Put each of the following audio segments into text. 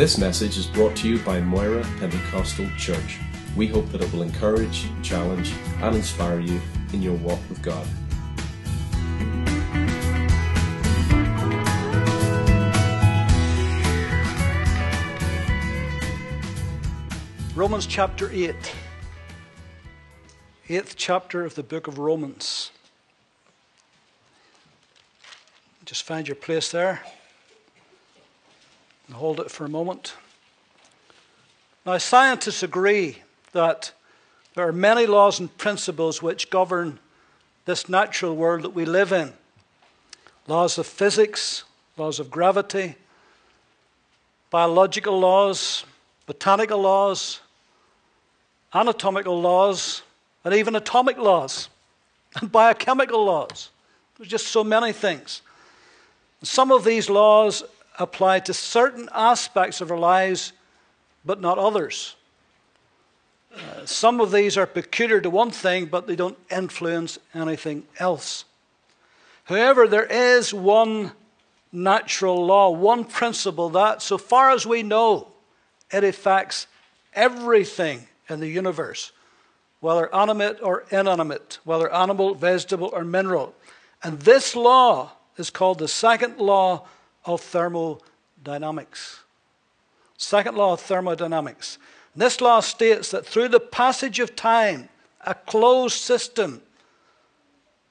This message is brought to you by Moira Pentecostal Church. We hope that it will encourage, challenge, and inspire you in your walk with God. Romans chapter 8. Eighth chapter of the book of Romans. Just find your place there and hold it for a moment. Now, scientists agree that there are many laws and principles which govern this natural world that we live in laws of physics, laws of gravity, biological laws, botanical laws, anatomical laws, and even atomic laws and biochemical laws. There's just so many things. Some of these laws apply to certain aspects of our lives, but not others. Uh, some of these are peculiar to one thing, but they don't influence anything else. However, there is one natural law, one principle that, so far as we know, it affects everything in the universe, whether animate or inanimate, whether animal, vegetable, or mineral. And this law is called the second law of thermodynamics. Second law of thermodynamics. This law states that through the passage of time, a closed system,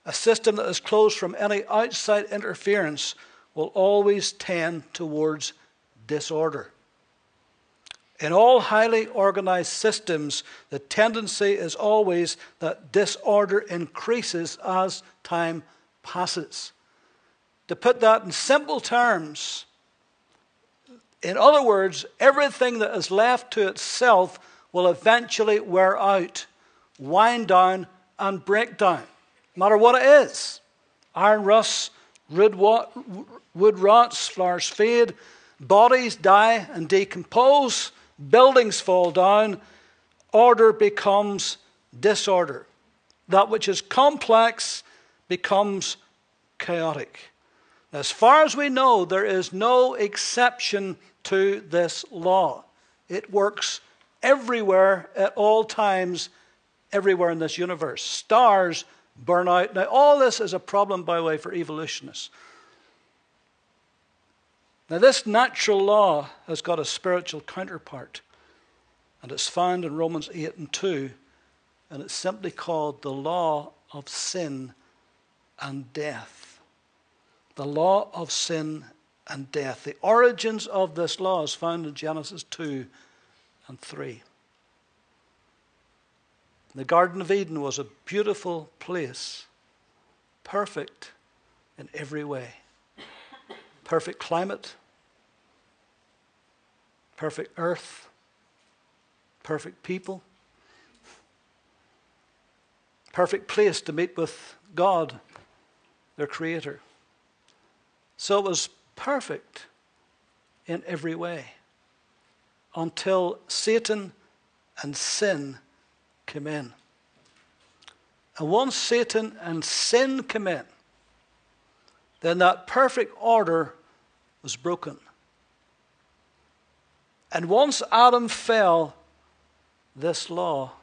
a system that is closed from any outside interference, will always tend towards disorder. In all highly organized systems, the tendency is always that disorder increases as time passes. To put that in simple terms, in other words, everything that is left to itself will eventually wear out, wind down, and break down, no matter what it is. Iron rusts, wood, rots, flowers fade, bodies die and decompose, buildings fall down, order becomes disorder. That which is complex becomes chaotic. As far as we know, there is no exception to this law. It works everywhere, at all times, everywhere in this universe. Stars burn out. Now, all this is a problem, by the way, for evolutionists. Now, this natural law has got a spiritual counterpart, and it's found in Romans 8 and 2, and it's simply called the law of sin and death the law of sin and death. The origins of this law is found in Genesis 2 and 3. The Garden of Eden was a beautiful place, perfect in every way. Perfect climate, perfect earth, perfect people, perfect place to meet with God, their Creator. So it was perfect in every way until Satan and sin came in. And once Satan and sin came in, then that perfect order was broken. And once Adam fell, this law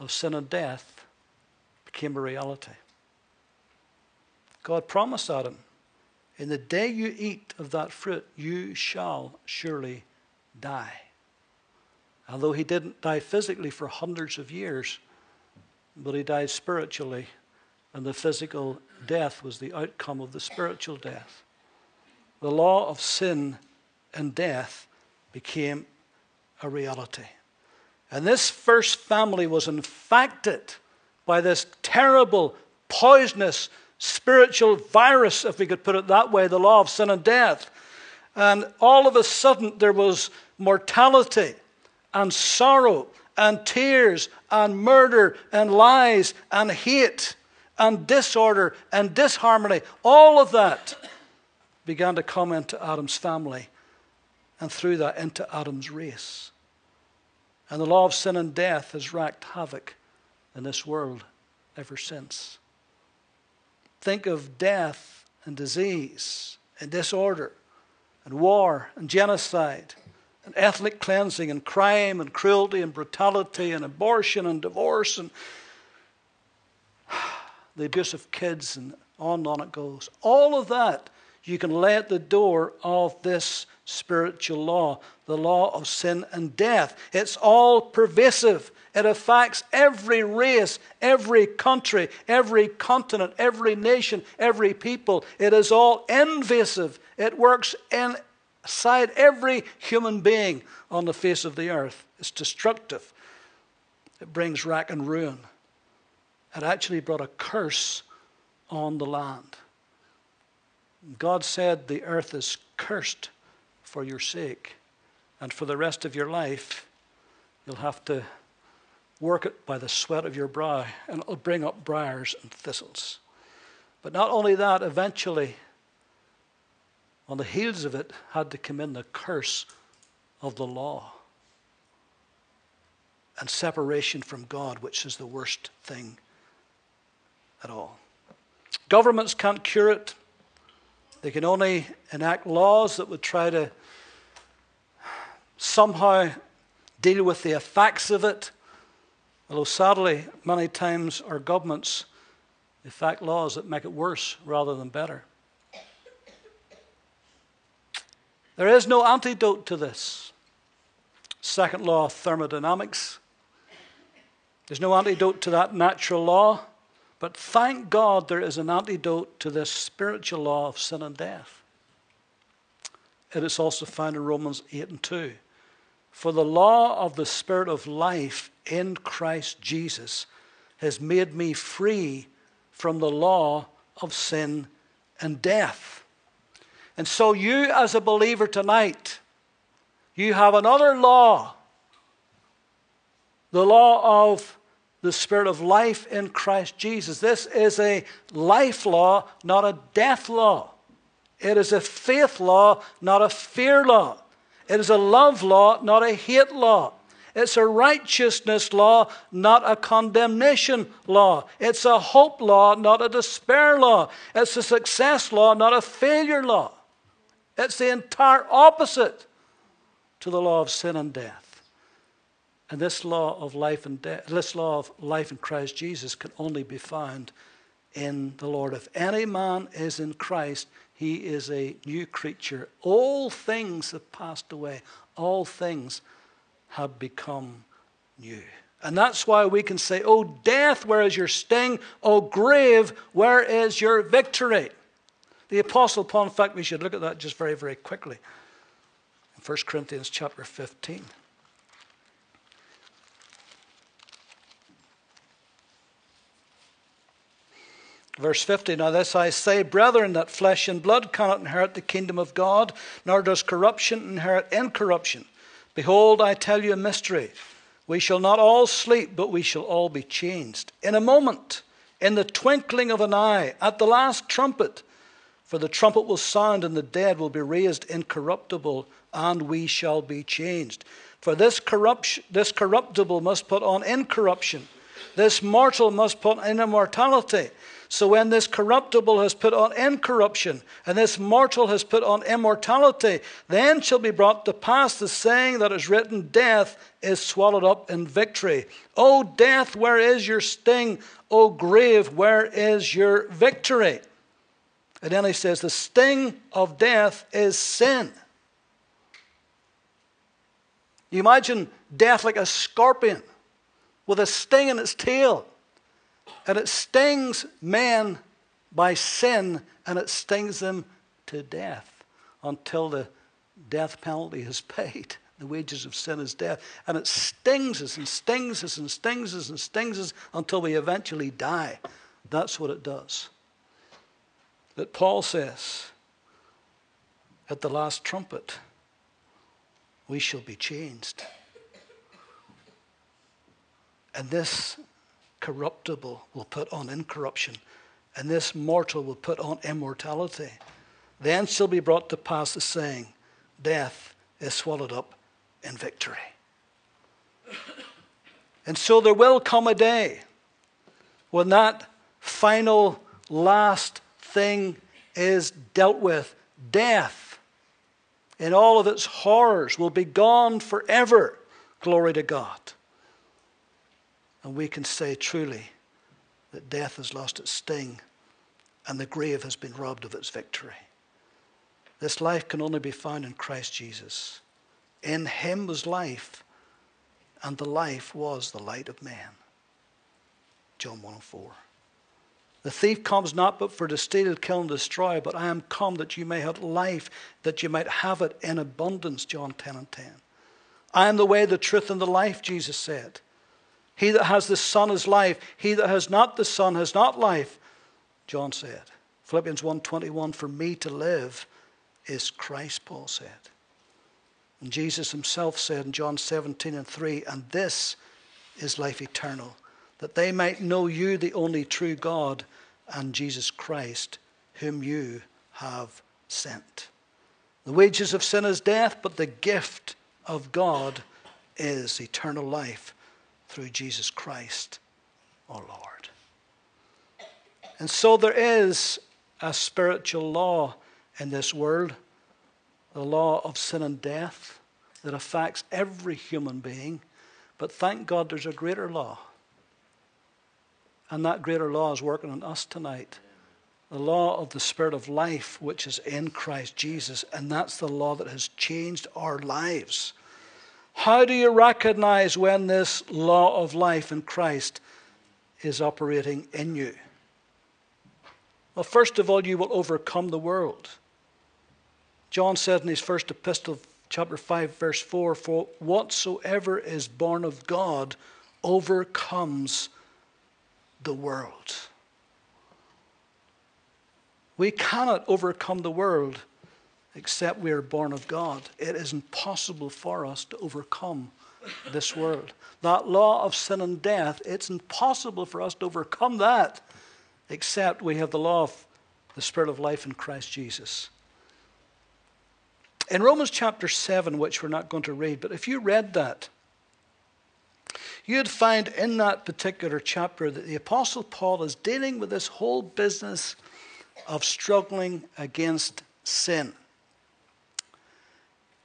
of sin and death became a reality. God promised Adam in the day you eat of that fruit, you shall surely die. Although he didn't die physically for hundreds of years, but he died spiritually, and the physical death was the outcome of the spiritual death. The law of sin and death became a reality. And this first family was infected by this terrible, poisonous, spiritual virus, if we could put it that way, the law of sin and death. And all of a sudden, there was mortality and sorrow and tears and murder and lies and hate and disorder and disharmony. All of that began to come into Adam's family and through that into Adam's race. And the law of sin and death has wreaked havoc in this world ever since think of death and disease and disorder and war and genocide and ethnic cleansing and crime and cruelty and brutality and abortion and divorce and the abuse of kids and on and on it goes. All of that you can lay at the door of this spiritual law, the law of sin and death. It's all pervasive. It affects every race, every country, every continent, every nation, every people. It is all invasive. It works inside every human being on the face of the earth. It's destructive. It brings wrack and ruin. It actually brought a curse on the land. God said, The earth is cursed for your sake, and for the rest of your life, you'll have to work it by the sweat of your brow, and it'll bring up briars and thistles. But not only that, eventually, on the heels of it, had to come in the curse of the law and separation from God, which is the worst thing at all. Governments can't cure it. They can only enact laws that would try to somehow deal with the effects of it Although sadly, many times our governments enact laws that make it worse rather than better. There is no antidote to this. Second law of thermodynamics. There's no antidote to that natural law, but thank God there is an antidote to this spiritual law of sin and death. It is also found in Romans 8 and 2. For the law of the Spirit of life in Christ Jesus has made me free from the law of sin and death. And so, you as a believer tonight, you have another law the law of the Spirit of life in Christ Jesus. This is a life law, not a death law. It is a faith law, not a fear law. It is a love law, not a hate law. It's a righteousness law, not a condemnation law. It's a hope law, not a despair law. It's a success law, not a failure law. It's the entire opposite to the law of sin and death. And this law of life and death, this law of life in Christ Jesus can only be found in the Lord. If any man is in Christ, he is a new creature. All things have passed away, all things have become new. And that's why we can say, Oh, death, where is your sting? Oh, grave, where is your victory? The Apostle Paul, in fact, we should look at that just very, very quickly. In 1 Corinthians chapter 15. Verse 50 Now this I say, brethren, that flesh and blood cannot inherit the kingdom of God, nor does corruption inherit incorruption. Behold, I tell you a mystery. We shall not all sleep, but we shall all be changed. In a moment, in the twinkling of an eye, at the last trumpet. For the trumpet will sound, and the dead will be raised incorruptible, and we shall be changed. For this, corruption, this corruptible must put on incorruption, this mortal must put on immortality. So when this corruptible has put on incorruption, and this mortal has put on immortality, then shall be brought to pass the saying that is written Death is swallowed up in victory. O death, where is your sting? O grave, where is your victory? And then he says, The sting of death is sin. You imagine death like a scorpion with a sting in its tail. And it stings man by sin and it stings them to death until the death penalty is paid. The wages of sin is death. And it stings us and stings us and stings us and stings us until we eventually die. That's what it does. That Paul says at the last trumpet, we shall be changed. And this corruptible will put on incorruption, and this mortal will put on immortality. Then shall be brought to pass the saying, Death is swallowed up in victory. And so there will come a day when that final, last thing is dealt with death. in all of its horrors will be gone forever. Glory to God. And we can say truly that death has lost its sting and the grave has been robbed of its victory. This life can only be found in Christ Jesus. In him was life, and the life was the light of man. John 1 4. The thief comes not but for to steal, kill, and destroy, but I am come that you may have life, that you might have it in abundance. John 10 and 10. I am the way, the truth, and the life, Jesus said. He that has the Son is life. He that has not the Son has not life, John said. Philippians 1.21, for me to live is Christ, Paul said. And Jesus himself said in John 17 and 3, and this is life eternal, that they might know you, the only true God, and Jesus Christ, whom you have sent. The wages of sin is death, but the gift of God is eternal life through Jesus Christ, our Lord. And so there is a spiritual law in this world, the law of sin and death that affects every human being. But thank God there's a greater law. And that greater law is working on us tonight. The law of the Spirit of life, which is in Christ Jesus. And that's the law that has changed our lives. How do you recognize when this law of life in Christ is operating in you? Well, first of all, you will overcome the world. John said in his first epistle, chapter 5, verse 4 For whatsoever is born of God overcomes the world. We cannot overcome the world except we are born of God. It is impossible for us to overcome this world. That law of sin and death, it's impossible for us to overcome that except we have the law of the Spirit of life in Christ Jesus. In Romans chapter 7, which we're not going to read, but if you read that, you'd find in that particular chapter that the Apostle Paul is dealing with this whole business of struggling against sin.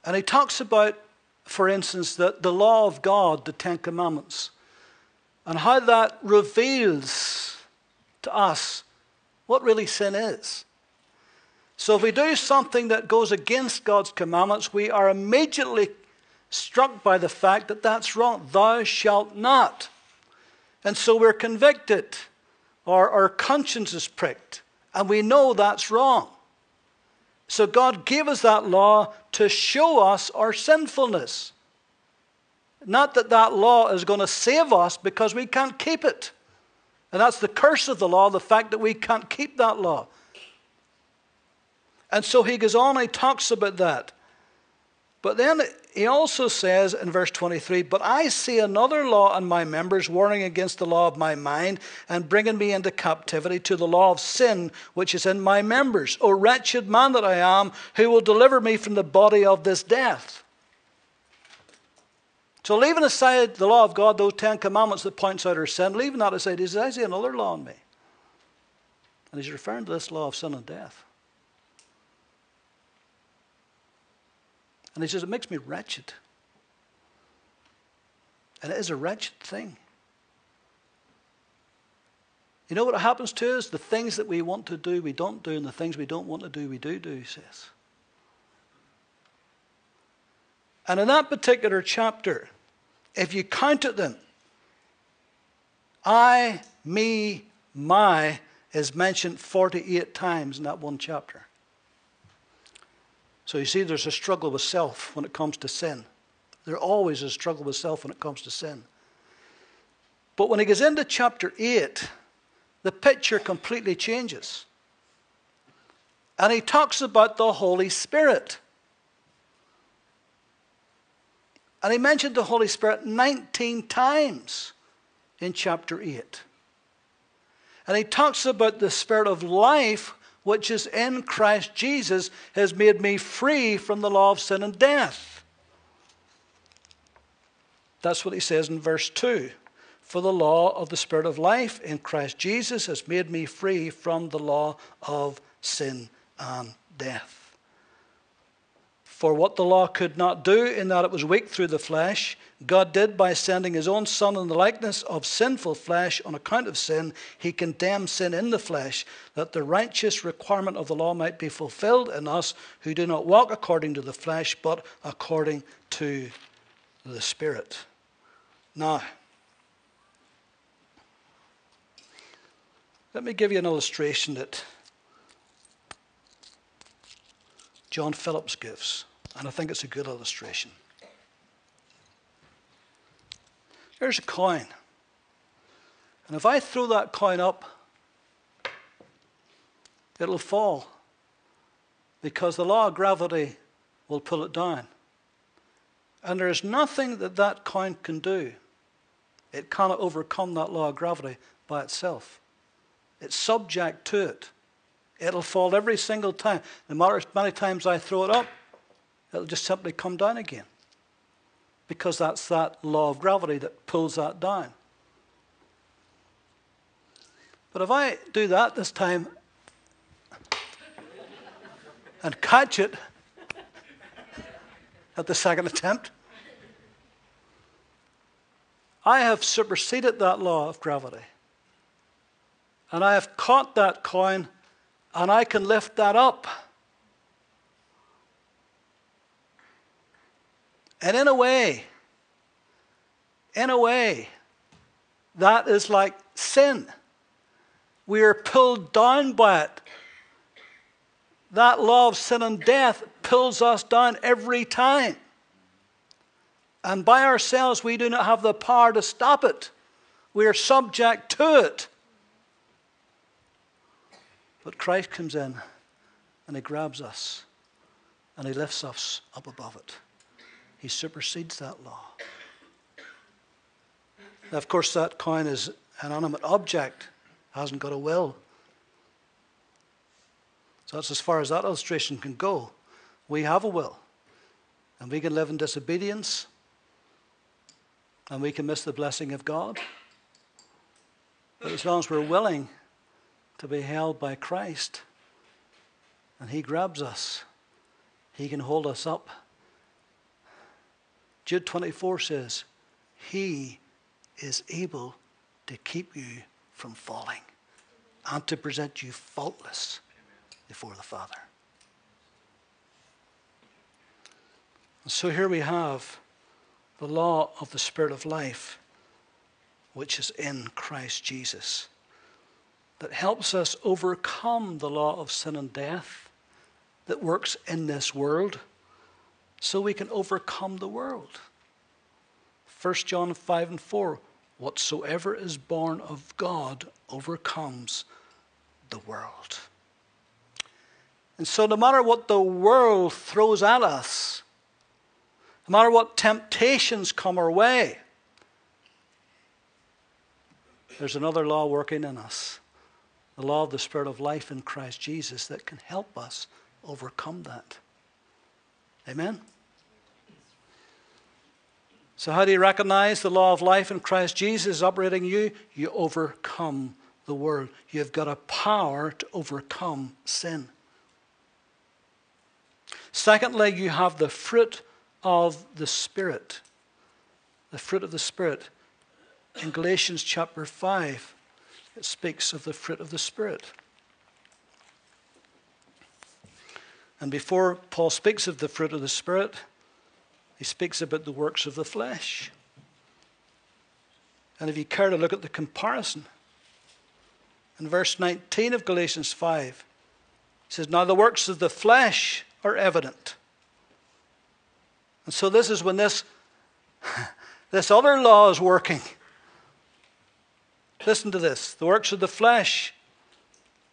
And he talks about, for instance, the, the law of God, the Ten Commandments, and how that reveals to us what really sin is. So if we do something that goes against God's commandments, we are immediately struck by the fact that that's wrong. Thou shalt not. And so we're convicted, or our conscience is pricked, and we know that's wrong. So God gave us that law to show us our sinfulness. Not that that law is going to save us because we can't keep it. And that's the curse of the law, the fact that we can't keep that law. And so he goes on, he talks about that. But then he also says in verse 23 But I see another law in my members, warring against the law of my mind, and bringing me into captivity to the law of sin which is in my members. O wretched man that I am, who will deliver me from the body of this death? So, leaving aside the law of God, those Ten Commandments that points out our sin, leaving that aside, he says, I see another law in me. And he's referring to this law of sin and death. And he says, It makes me wretched. And it is a wretched thing. You know what happens to us? The things that we want to do, we don't do, and the things we don't want to do, we do do, he says. And in that particular chapter, if you counted them, I, me, my is mentioned 48 times in that one chapter. So you see, there's a struggle with self when it comes to sin. There always is a struggle with self when it comes to sin. But when he gets into chapter 8, the picture completely changes. And he talks about the Holy Spirit. And he mentioned the Holy Spirit 19 times in chapter 8. And he talks about the Spirit of life which is in Christ Jesus, has made me free from the law of sin and death. That's what he says in verse 2. For the law of the Spirit of life in Christ Jesus has made me free from the law of sin and death. For what the law could not do, in that it was weak through the flesh, God did by sending his own Son in the likeness of sinful flesh on account of sin. He condemned sin in the flesh, that the righteous requirement of the law might be fulfilled in us who do not walk according to the flesh, but according to the Spirit. Now, let me give you an illustration that John Phillips gives. And I think it's a good illustration. There's a coin. And if I throw that coin up, it'll fall because the law of gravity will pull it down. And there is nothing that that coin can do. It cannot overcome that law of gravity by itself. It's subject to it. It'll fall every single time. No matter how many times I throw it up, It'll just simply come down again. Because that's that law of gravity that pulls that down. But if I do that this time and catch it at the second attempt, I have superseded that law of gravity. And I have caught that coin and I can lift that up. And in a way, in a way, that is like sin. We are pulled down by it. That law of sin and death pulls us down every time. And by ourselves, we do not have the power to stop it. We are subject to it. But Christ comes in and he grabs us and he lifts us up above it. He supersedes that law. Now, of course, that coin is an animate object, hasn't got a will. So that's as far as that illustration can go. We have a will, and we can live in disobedience, and we can miss the blessing of God. But as long as we're willing to be held by Christ, and He grabs us, He can hold us up Jude 24 says, He is able to keep you from falling and to present you faultless before the Father. And so here we have the law of the Spirit of life, which is in Christ Jesus, that helps us overcome the law of sin and death that works in this world so we can overcome the world. 1 John 5 and 4 Whatsoever is born of God overcomes the world. And so, no matter what the world throws at us, no matter what temptations come our way, there's another law working in us the law of the Spirit of life in Christ Jesus that can help us overcome that. Amen? So, how do you recognize the law of life in Christ Jesus operating you? You overcome the world. You've got a power to overcome sin. Secondly, you have the fruit of the Spirit. The fruit of the Spirit. In Galatians chapter 5, it speaks of the fruit of the Spirit. And before Paul speaks of the fruit of the Spirit, he speaks about the works of the flesh. And if you care to look at the comparison, in verse 19 of Galatians 5, he says, Now the works of the flesh are evident. And so this is when this, this other law is working. Listen to this. The works of the flesh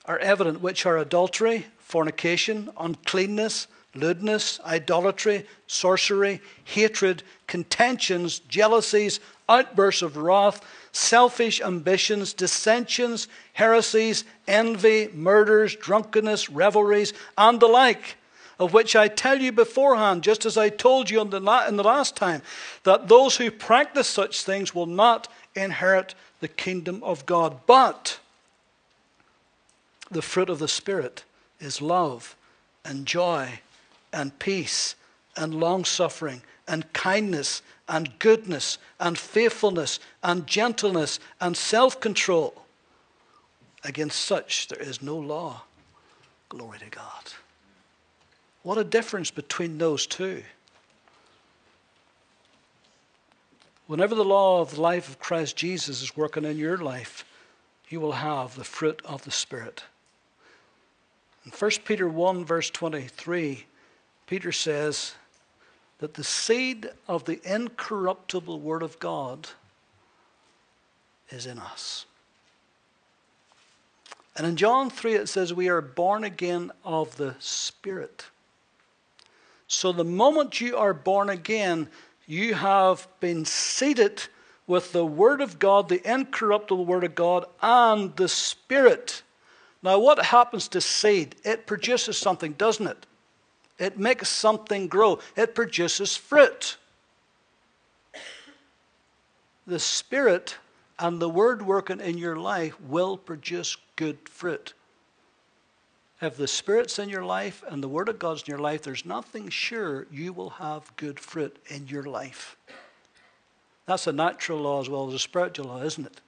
are evident, which are adultery, fornication, uncleanness, lewdness, idolatry, sorcery, hatred, contentions, jealousies, outbursts of wrath, selfish ambitions, dissensions, heresies, envy, murders, drunkenness, revelries, and the like. Of which I tell you beforehand, just as I told you in the, in the last time, that those who practice such things will not inherit the kingdom of God. But the fruit of the Spirit is love and joy and peace and long suffering and kindness and goodness and faithfulness and gentleness and self control. Against such there is no law. Glory to God. What a difference between those two. Whenever the law of the life of Christ Jesus is working in your life, you will have the fruit of the Spirit. In 1 Peter 1, verse 23, Peter says that the seed of the incorruptible Word of God is in us. And in John 3, it says, We are born again of the Spirit. So the moment you are born again, you have been seated with the Word of God, the incorruptible Word of God, and the Spirit. Now, what happens to seed? It produces something, doesn't it? It makes something grow, it produces fruit. The Spirit and the Word working in your life will produce good fruit. If the Spirit's in your life and the Word of God's in your life, there's nothing sure you will have good fruit in your life. That's a natural law as well as a spiritual law, isn't it?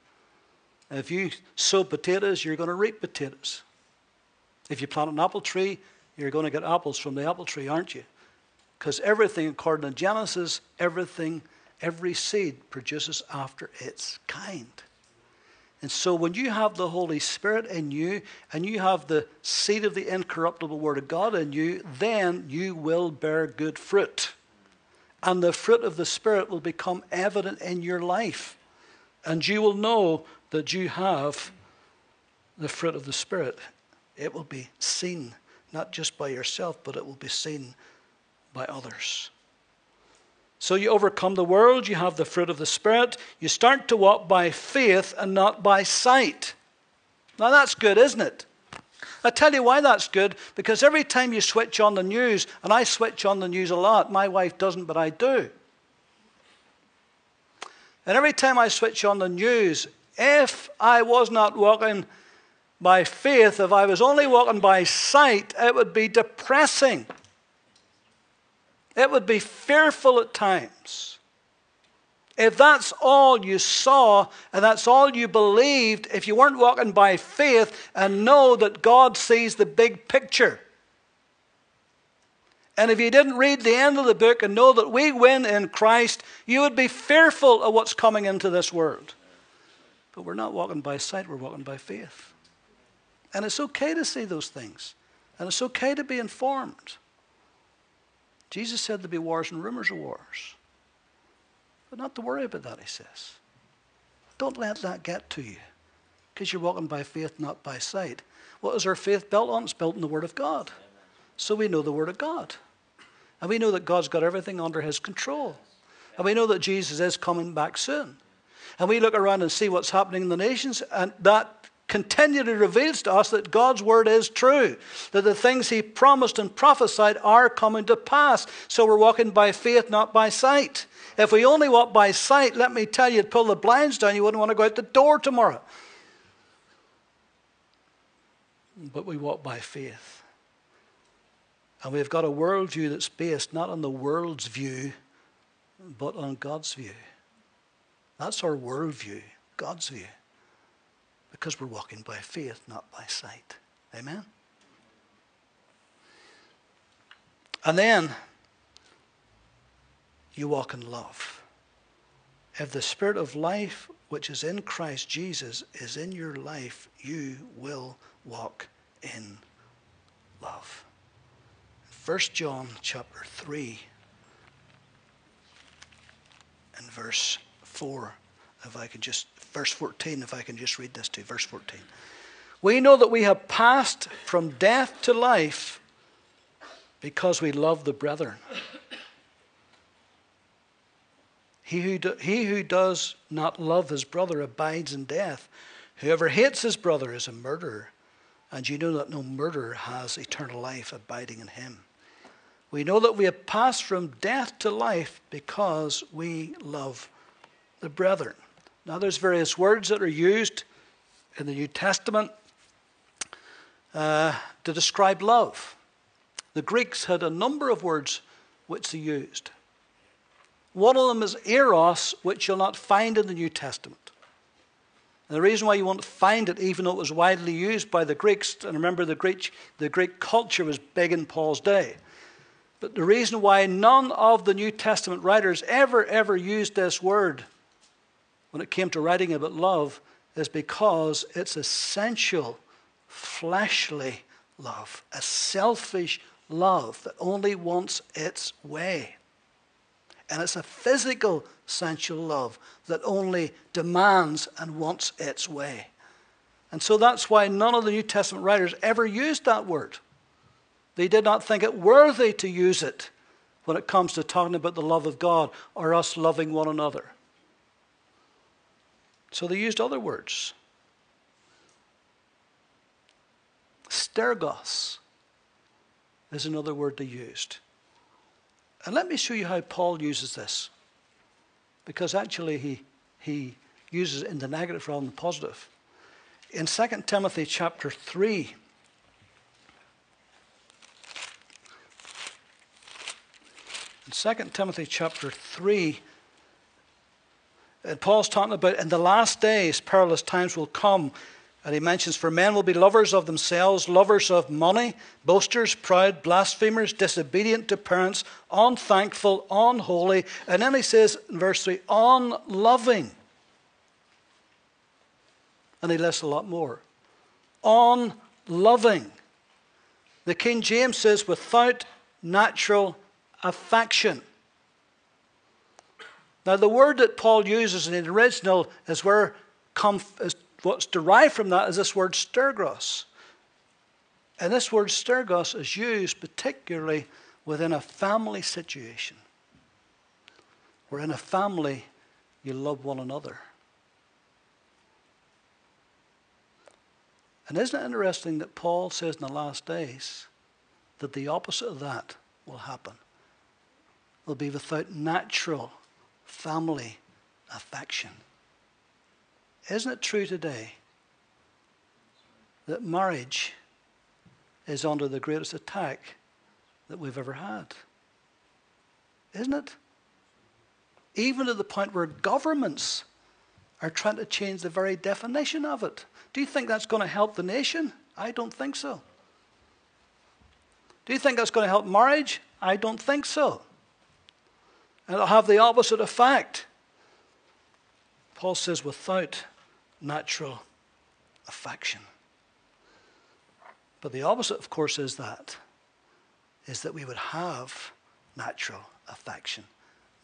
If you sow potatoes, you're going to reap potatoes. If you plant an apple tree, you're going to get apples from the apple tree, aren't you? Because everything, according to Genesis, everything, every seed produces after its kind. And so when you have the Holy Spirit in you and you have the seed of the incorruptible Word of God in you, then you will bear good fruit. And the fruit of the Spirit will become evident in your life. And you will know that you have the fruit of the Spirit. It will be seen, not just by yourself, but it will be seen by others. So you overcome the world, you have the fruit of the Spirit, you start to walk by faith and not by sight. Now that's good, isn't it? I tell you why that's good, because every time you switch on the news, and I switch on the news a lot, my wife doesn't, but I do. And every time I switch on the news, if I was not walking by faith, if I was only walking by sight, it would be depressing. It would be fearful at times. If that's all you saw and that's all you believed, if you weren't walking by faith and know that God sees the big picture, and if you didn't read the end of the book and know that we win in Christ, you would be fearful of what's coming into this world. But we're not walking by sight, we're walking by faith. And it's okay to see those things, and it's okay to be informed. Jesus said there'd be wars and rumors of wars. But not to worry about that, he says. Don't let that get to you because you're walking by faith, not by sight. What is our faith built on? It's built on the Word of God. So we know the Word of God. And we know that God's got everything under His control. And we know that Jesus is coming back soon. And we look around and see what's happening in the nations, and that continually reveals to us that God's word is true, that the things he promised and prophesied are coming to pass. So we're walking by faith, not by sight. If we only walk by sight, let me tell you, pull the blinds down, you wouldn't want to go out the door tomorrow. But we walk by faith. And we've got a worldview that's based not on the world's view, but on God's view. That's our worldview, God's view because we're walking by faith, not by sight. Amen? And then you walk in love. If the Spirit of life, which is in Christ Jesus, is in your life, you will walk in love. 1 John chapter 3 and verse 4, if I could just verse 14, if I can just read this to you. Verse 14. We know that we have passed from death to life because we love the brethren. He who, do, he who does not love his brother abides in death. Whoever hates his brother is a murderer, and you know that no murderer has eternal life abiding in him. We know that we have passed from death to life because we love the brethren. Now, there's various words that are used in the New Testament uh, to describe love. The Greeks had a number of words which they used. One of them is eros, which you'll not find in the New Testament. And the reason why you won't find it, even though it was widely used by the Greeks, and remember the Greek, the Greek culture was big in Paul's day. But the reason why none of the New Testament writers ever, ever used this word when it came to writing about love is because it's essential, fleshly love, a selfish love that only wants its way. And it's a physical, sensual love that only demands and wants its way. And so that's why none of the New Testament writers ever used that word. They did not think it worthy to use it when it comes to talking about the love of God or us loving one another. So they used other words. Stergos is another word they used. And let me show you how Paul uses this. Because actually he, he uses it in the negative rather than the positive. In 2 Timothy chapter 3, in 2 Timothy chapter 3, and Paul's talking about in the last days, perilous times will come and he mentions, For men will be lovers of themselves, lovers of money, boasters, proud, blasphemers, disobedient to parents, unthankful, unholy. And then he says in verse 3, unloving. And he lists a lot more. Unloving. The King James says, without natural affection. Now, the word that Paul uses in the original is where is what's derived from that is this word stergos. And this word stergos is used particularly within a family situation. Where in a family you love one another. And isn't it interesting that Paul says in the last days that the opposite of that will happen? Will be without natural family affection. Isn't it true today that marriage is under the greatest attack that we've ever had? Isn't it? Even to the point where governments are trying to change the very definition of it. Do you think that's going to help the nation? I don't think so. Do you think that's going to help marriage? I don't think so. And it'll have the opposite effect. Paul says, without natural affection. But the opposite, of course, is that, is that we would have natural affection,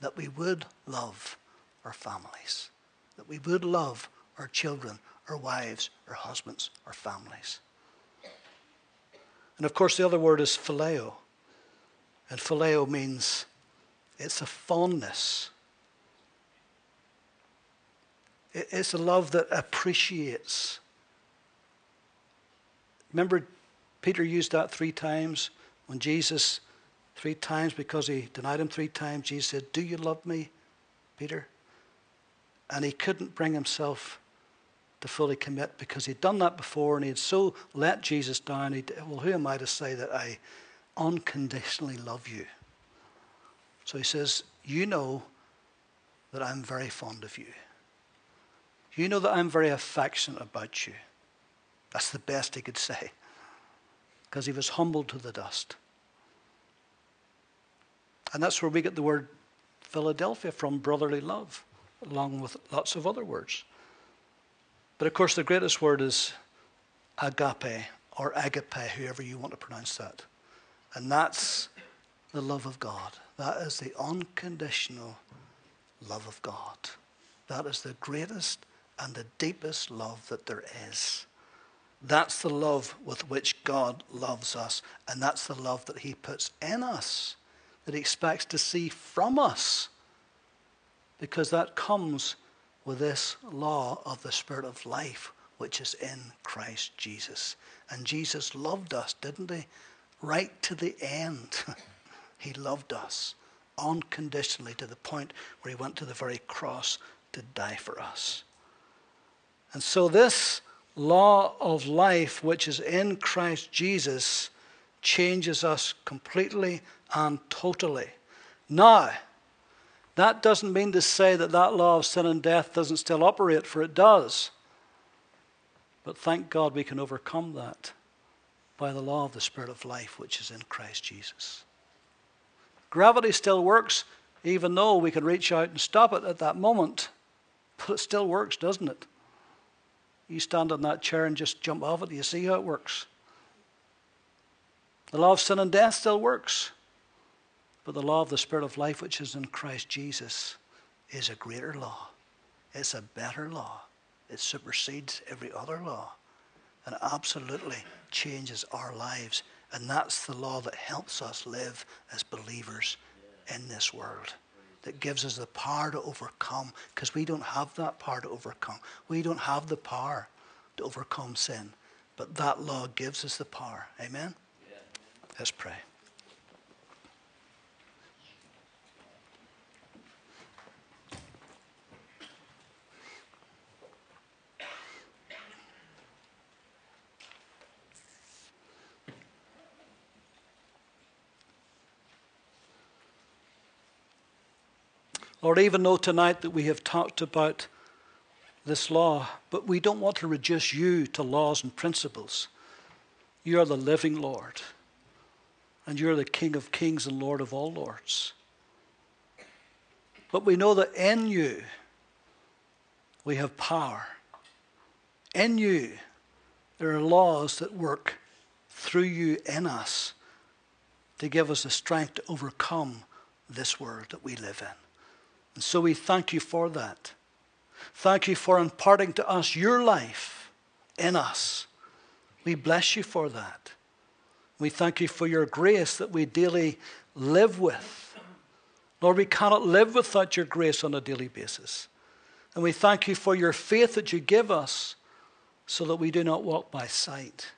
that we would love our families, that we would love our children, our wives, our husbands, our families. And of course, the other word is phileo. And phileo means it's a fondness it's a love that appreciates. Remember, Peter used that three times when Jesus, three times because he denied him three times, Jesus said, Do you love me, Peter? And he couldn't bring himself to fully commit because he'd done that before and he had so let Jesus down. He'd, well, who am I to say that I unconditionally love you? So he says, You know that I'm very fond of you. You know that I'm very affectionate about you. That's the best he could say. Because he was humbled to the dust. And that's where we get the word Philadelphia from brotherly love, along with lots of other words. But of course, the greatest word is agape or agape, whoever you want to pronounce that. And that's the love of God. That is the unconditional love of God. That is the greatest and the deepest love that there is. That's the love with which God loves us, and that's the love that He puts in us, that He expects to see from us, because that comes with this law of the Spirit of life, which is in Christ Jesus. And Jesus loved us, didn't He? Right to the end. he loved us unconditionally to the point where He went to the very cross to die for us. And so, this law of life, which is in Christ Jesus, changes us completely and totally. Now, that doesn't mean to say that that law of sin and death doesn't still operate, for it does. But thank God we can overcome that by the law of the Spirit of life, which is in Christ Jesus. Gravity still works, even though we can reach out and stop it at that moment. But it still works, doesn't it? You stand on that chair and just jump off it. You see how it works. The law of sin and death still works. But the law of the Spirit of life, which is in Christ Jesus, is a greater law. It's a better law. It supersedes every other law and absolutely changes our lives. And that's the law that helps us live as believers in this world. That gives us the power to overcome because we don't have that power to overcome. We don't have the power to overcome sin. But that law gives us the power. Amen? Let's pray. Lord, even though tonight that we have talked about this law, but we don't want to reduce you to laws and principles. You are the living Lord, and you're the King of kings and Lord of all lords. But we know that in you we have power. In you there are laws that work through you in us to give us the strength to overcome this world that we live in. And so we thank you for that. Thank you for imparting to us your life in us. We bless you for that. We thank you for your grace that we daily live with. Lord, we cannot live without your grace on a daily basis. And we thank you for your faith that you give us so that we do not walk by sight.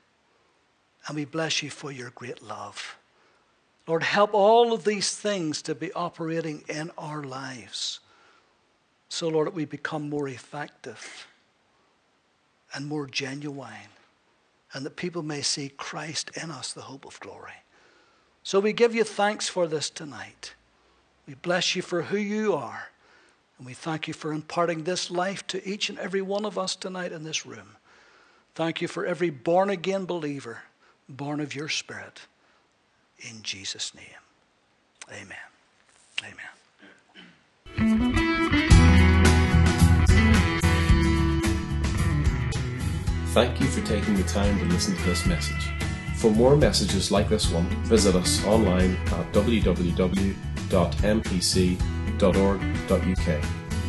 And we bless you for your great love. Lord, help all of these things to be operating in our lives. So, Lord, that we become more effective and more genuine, and that people may see Christ in us, the hope of glory. So, we give you thanks for this tonight. We bless you for who you are, and we thank you for imparting this life to each and every one of us tonight in this room. Thank you for every born again believer, born of your Spirit in Jesus' name. Amen. Amen. Thank you for taking the time to listen to this message. For more messages like this one, visit us online at www.mpc.org.uk.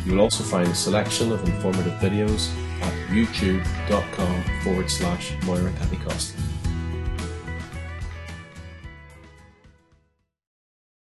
You will also find a selection of informative videos at youtube.com forward slash Moira Pentecostal.